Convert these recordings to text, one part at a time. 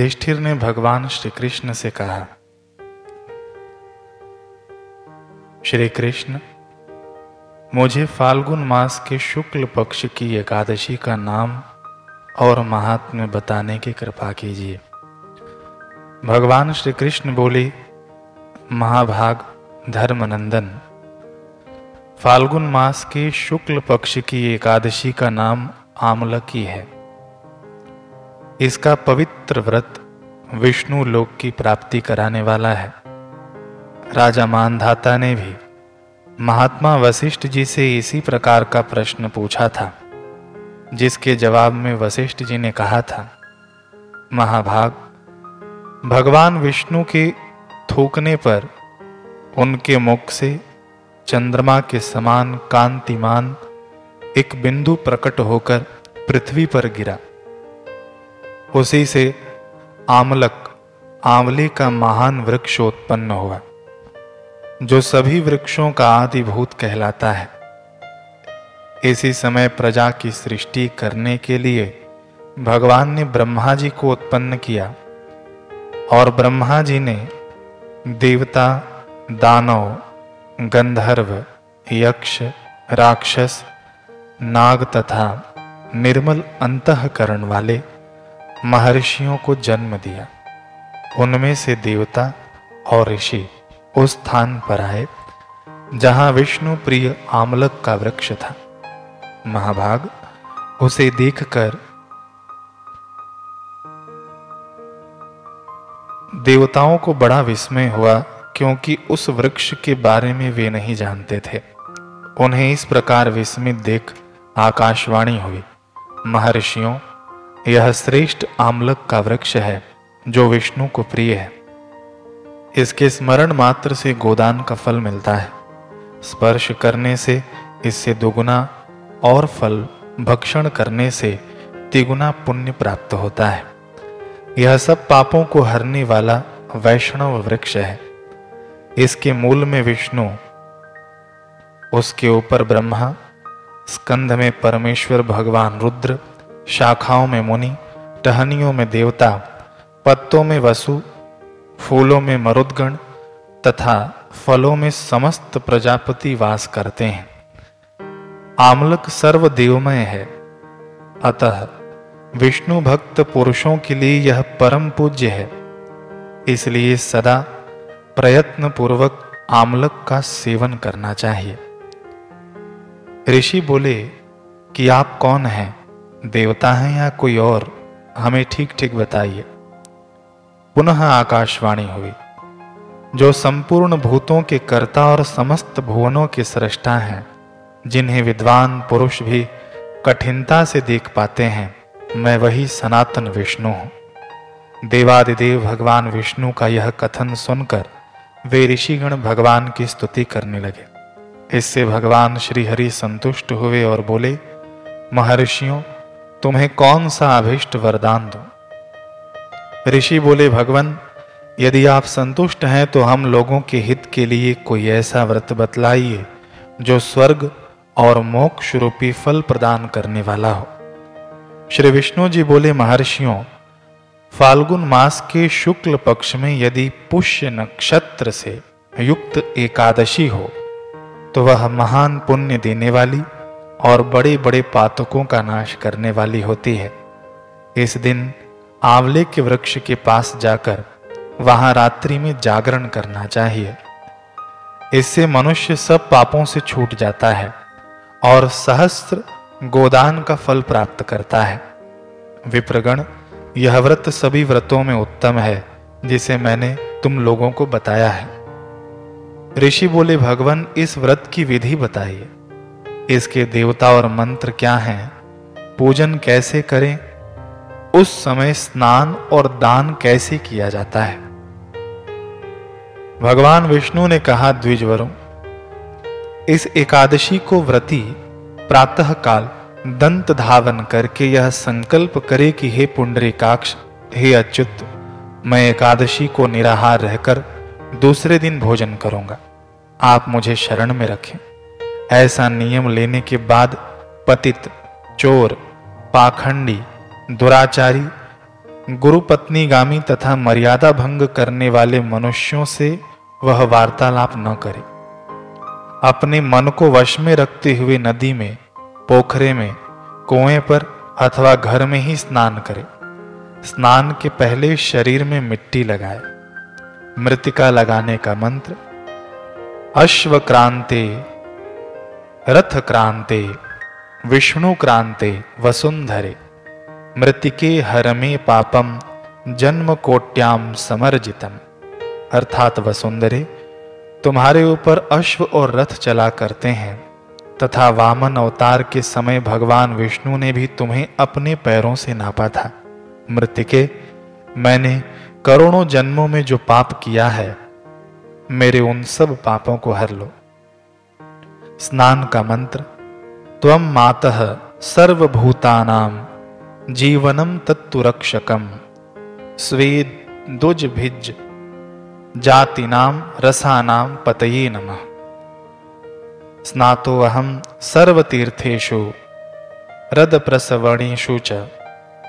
युधिष्ठिर ने भगवान श्री कृष्ण से कहा श्री कृष्ण मुझे फाल्गुन मास के शुक्ल पक्ष की एकादशी का नाम और महात्म्य बताने की कृपा कीजिए। भगवान श्री कृष्ण बोले, महाभाग, धर्मनंदन, फाल्गुन मास के शुक्ल पक्ष की एकादशी का नाम आमलकी है। इसका पवित्र व्रत विष्णु लोक की प्राप्ति कराने वाला है। राजा मानधाता ने भी महात्मा वशिष्ठ जी से इसी प्रकार का प्रश्न पूछा था, जिसके जवाब में वशिष्ठ जी ने कहा था, महाभाग, भगवान विष्णु के थूकने पर उनके मुख से चंद्रमा के समान कांतिमान एक बिंदु प्रकट होकर पृथ्वी पर गिरा। उसी से आमलक, आंवले का महान वृक्ष उत्पन्न हुआ, जो सभी वृक्षों का आदिभूत कहलाता है। इसी समय प्रजा की सृष्टि करने के लिए भगवान ने ब्रह्मा जी को उत्पन्न किया और ब्रह्मा जी ने देवता, दानव, गंधर्व, यक्ष, राक्षस, नाग तथा निर्मल अंतकरण वाले महर्षियों को जन्म दिया। उनमें से देवता और ऋषि उस स्थान पर आए, जहाँ विष्णु प्रिय आमलक का वृक्ष था। महाभाग उसे देखकर देवताओं को बड़ा विस्मय हुआ, क्योंकि उस वृक्ष के बारे में वे नहीं जानते थे। उन्हें इस प्रकार विस्मित देख आकाशवाणी हुई। महर्षियों यह श्रेष्ठ आमलक का वृक्ष है, जो विष्णु को प्रिय है। इसके स्मरण मात्र से गोदान का फल मिलता है। स्पर्श करने से इससे दुगुना और फल, भक्षण करने से तिगुना पुण्य प्राप्त होता है। यह सब पापों को हरने वाला वैष्णव वृक्ष है। इसके मूल में विष्णु, उसके ऊपर ब्रह्मा, स्कंध में परमेश्वर भगवान रुद्र शाखाओं में मुनि, टहनियों में देवता, पत्तों में वसु, फूलों में मरुदगण तथा फलों में समस्त प्रजापति वास करते हैं। आमलक सर्व देवमय है। अतः विष्णु भक्त पुरुषों के लिए यह परम पूज्य है। इसलिए सदा प्रयत्न पूर्वक आमलक का सेवन करना चाहिए। ऋषि बोले कि आप कौन हैं? देवता हैं या कोई और? हमें ठीक ठीक बताइए। पुनः आकाशवाणी हुई। जो संपूर्ण भूतों के कर्ता और समस्त भुवनों के सृष्टा हैं, जिन्हें विद्वान पुरुष भी कठिनता से देख पाते हैं, मैं वही सनातन विष्णु हूँ। देवादिदेव भगवान विष्णु का यह कथन सुनकर वे ऋषिगण भगवान की स्तुति करने लगे। इससे भगवान श्री हरि संतुष्ट हुए और बोले, महर्षियों तुम्हें कौन सा अभिष्ट वरदान दो? ऋषि बोले, भगवान, यदि आप संतुष्ट हैं तो हम लोगों के हित के लिए कोई ऐसा व्रत बतलाइए, जो स्वर्ग और मोक्ष रूपी फल प्रदान करने वाला हो। श्री विष्णु जी बोले, महर्षियों, फाल्गुन मास के शुक्ल पक्ष में यदि पुष्य नक्षत्र से युक्त एकादशी हो तो वह महान पुण्य देने वाली और बड़े बड़े पातकों का नाश करने वाली होती है। इस दिन आंवले के वृक्ष के पास जाकर वहाँ रात्रि में जागरण करना चाहिए। इससे मनुष्य सब पापों से छूट जाता है और सहस्त्र गोदान का फल प्राप्त करता है। विप्रगण, यह व्रत सभी व्रतों में उत्तम है, जिसे मैंने तुम लोगों को बताया है। ऋषि बोले, भगवान, इस व्रत की विधि बताइए। इसके देवता और मंत्र क्या हैं? पूजन कैसे करें? उस समय स्नान और दान कैसे किया जाता है? भगवान विष्णु ने कहा द्विजवरों इस एकादशी को व्रती प्रातः काल दंत धावन करके यह संकल्प करे कि हे पुंडरीकाक्ष, हे अच्युत, मैं एकादशी को निराहार रहकर दूसरे दिन भोजन करूँगा। आप मुझे शरण में रखें। ऐसा नियम लेने के बाद पतित, चोर, पाखंडी, दुराचारी गुरु पत्नी गामी तथा मर्यादा भंग करने वाले मनुष्यों से वह वार्तालाप न करे। अपने मन को वश में रखते हुए नदी में, पोखरे में, कुएँ पर अथवा घर में ही स्नान करे। स्नान के पहले शरीर में मिट्टी लगाए। मृतिका लगाने का मंत्र अश्व क्रांते रथ क्रांते विष्णु क्रांते वसुंधरे, मृतिके हरमे पापम जन्म कोट्याम समर्जितम। अर्थात वसुंधरे, तुम्हारे ऊपर अश्व और रथ चला करते हैं, तथा वामन अवतार के समय भगवान विष्णु ने भी तुम्हें अपने पैरों से नापा था। मृतिके, मैंने करोड़ों जन्मों में जो पाप किया है, मेरे उन सब पापों को हर लो। स्नान का मंत्र। त्वम मातः सर्वभूतानाम जीवनम तत्तुरक्षकम स्वेद दुज भिज जातिनाम रसानाम पतये नमः। स्नातो अहम सर्वतीर्थेषु रदप्रसवणेषु च,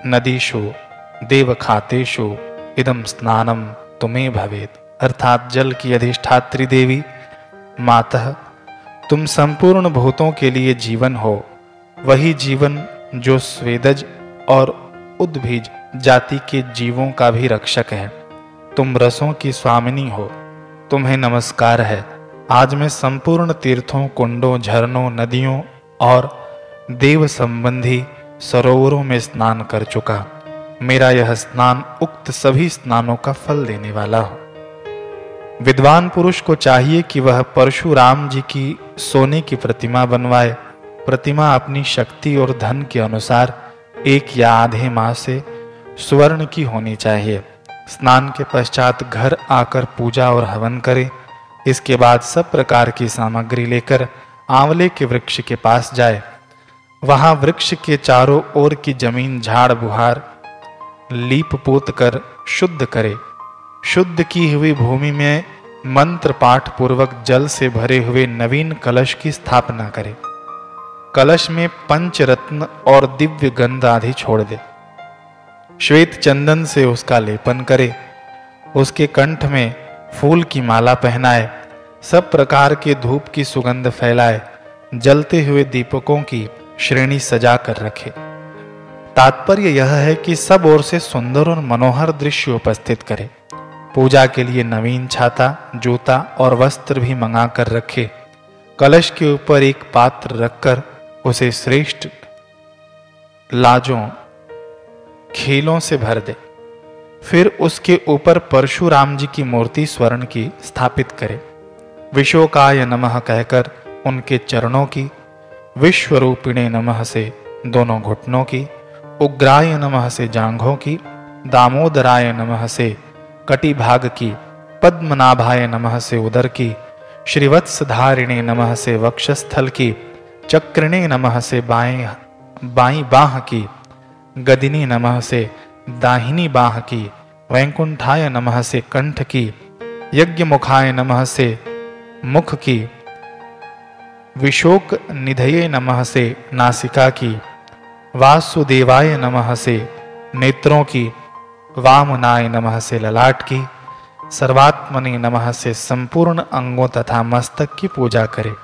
नदीषु, देवखातेषु इदम स्नानम तुम्हें भवेत। अर्थात जल की अधिष्ठात्री देवी मातः तुम संपूर्ण भूतों के लिए जीवन हो। वही जीवन जो स्वेदज और उद्भिज जाति के जीवों का भी रक्षक है। तुम रसों की स्वामिनी हो। तुम्हें नमस्कार है। आज मैं संपूर्ण तीर्थों, कुंडों, झरनों, नदियों और देव संबंधी सरोवरों में स्नान कर चुका। मेरा यह स्नान उक्त सभी स्नानों का फल देने वाला हो। विद्वान पुरुष को चाहिए कि वह परशुराम जी की सोने की प्रतिमा बनवाए। प्रतिमा अपनी शक्ति और धन के अनुसार एक या आधे माह से स्वर्ण की होनी चाहिए। स्नान के पश्चात घर आकर पूजा और हवन करें। इसके बाद सब प्रकार की सामग्री लेकर आंवले के वृक्ष के पास जाए। वहाँ वृक्ष के चारों ओर की ज़मीन झाड़ बुहार, लीप पोत कर शुद्ध करे। शुद्ध की हुई भूमि में मंत्र पाठ पूर्वक जल से भरे हुए नवीन कलश की स्थापना करे। कलश में पंच रत्न और दिव्य गंध आदि छोड़ दे। श्वेत चंदन से उसका लेपन करे। उसके कंठ में फूल की माला पहनाए। सब प्रकार के धूप की सुगंध फैलाए। जलते हुए दीपकों की श्रेणी सजा कर रखे। तात्पर्य यह है कि सब ओर से सुंदर और मनोहर दृश्य उपस्थित करे। पूजा के लिए नवीन छाता, जूता और वस्त्र भी मंगा कर रखे। कलश के ऊपर एक पात्र रखकर उसे श्रेष्ठ लाजों खेलों से भर दे। फिर उसके ऊपर परशुराम जी की मूर्ति स्वर्ण की स्थापित करे। विशोकाय नमः कहकर उनके चरणों की, विश्वरूपिणे नमः से दोनों घुटनों की, उग्राय नमः से जांघों की, दामोदराय नमः से कटी भाग की, पद्मनाभाय नमः से उदर की, श्रीवत्सधारिणे नमः से वक्षस्थल की, चक्रिणे नमः से बाएँ, बाई बाह की, गदिनी नमः से दाहिनी बाह की, वैकुंठाय नमः से कंठ की यज्ञ मुखाय नमः से मुख की विशोक निधये नमः से नासिका की, वासुदेवाय नमः से नेत्रों की वामनाय नमः से ललाट की सर्वात्मनि नमः से संपूर्ण अंगों तथा मस्तक की पूजा करे।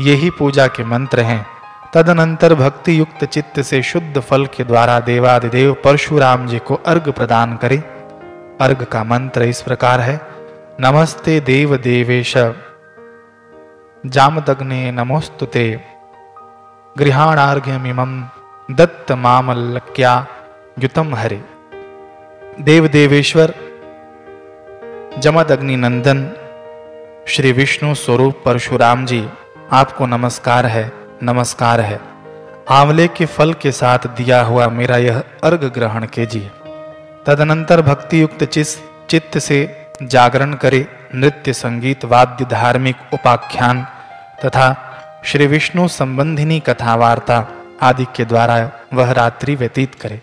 यही पूजा के मंत्र हैं। तदनंतर भक्ति युक्त चित्त से शुद्ध फल के द्वारा देवादिदेव परशुराम जी को अर्घ प्रदान करें। अर्घ का मंत्र इस प्रकार है, नमस्ते देव देवेश। जामदग्ने नमोस्तुते। गृहाणार्घ्यमिमं दत्त मामल्लक्या युतम हरे। देव देवेश्वर जमदग्नि नंदन श्री विष्णु स्वरूप परशुराम जी, आपको नमस्कार है नमस्कार है। आंवले के फल के साथ दिया हुआ मेरा यह अर्घ ग्रहण कीजिए। तदनंतर भक्ति युक्त चित्त से जागरण करे नृत्य संगीत वाद्य धार्मिक उपाख्यान तथा श्री विष्णु संबंधिनी कथा वार्ता आदि के द्वारा वह रात्रि व्यतीत करे।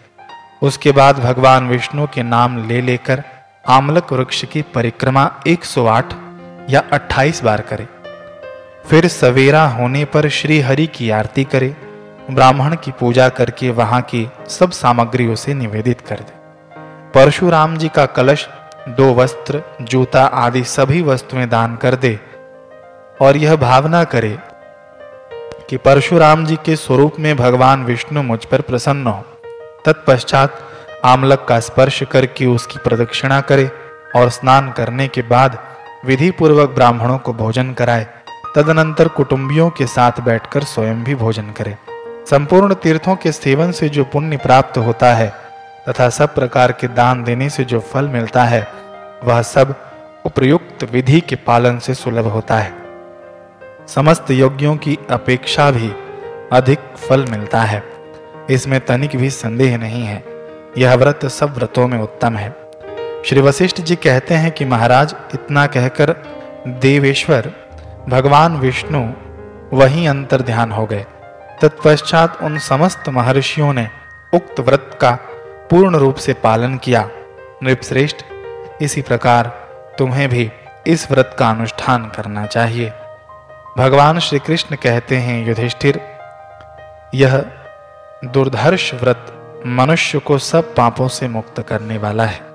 उसके बाद भगवान विष्णु के नाम ले लेकर आमलक वृक्ष की परिक्रमा 108 या 28 बार करे। फिर सवेरा होने पर श्री हरि की आरती करे, ब्राह्मण की पूजा करके वहाँ की सब सामग्रियों से निवेदित कर दे। परशुराम जी का कलश, दो वस्त्र, जूता आदि सभी वस्तुएँ दान कर दे और यह भावना करे कि परशुराम जी के स्वरूप में भगवान विष्णु मुझ पर प्रसन्न हो। तत्पश्चात आमलक का स्पर्श करके उसकी प्रदक्षिणा करे और स्नान करने के बाद विधि पूर्वक ब्राह्मणों को भोजन कराए। तदनंतर कुटुंबियों के साथ बैठकर स्वयं भी भोजन करे। संपूर्ण तीर्थों के सेवन से जो पुण्य प्राप्त होता है तथा सब प्रकार के दान देने से जो फल मिलता है, वह सब उपयुक्त विधि के पालन से सुलभ होता है। समस्त योग्यों की अपेक्षा भी अधिक फल मिलता है। इसमें तनिक भी संदेह नहीं है। यह व्रत सब व्रतों में उत्तम है। श्री वशिष्ठ जी कहते हैं कि महाराज, इतना कहकर देवेश्वर, भगवान विष्णु वहीं अंतर ध्यान हो गए। तत्पश्चात उन समस्त महर्षियों ने उक्त व्रत का पूर्ण रूप से पालन किया। नृपश्रेष्ठ, इसी प्रकार तुम्हें भी इस व्रत का अनुष्ठान करना चाहिए। भगवान श्री कृष्ण कहते हैं, युधिष्ठिर, यह दुर्धर्ष व्रत मनुष्य को सब पापों से मुक्त करने वाला है।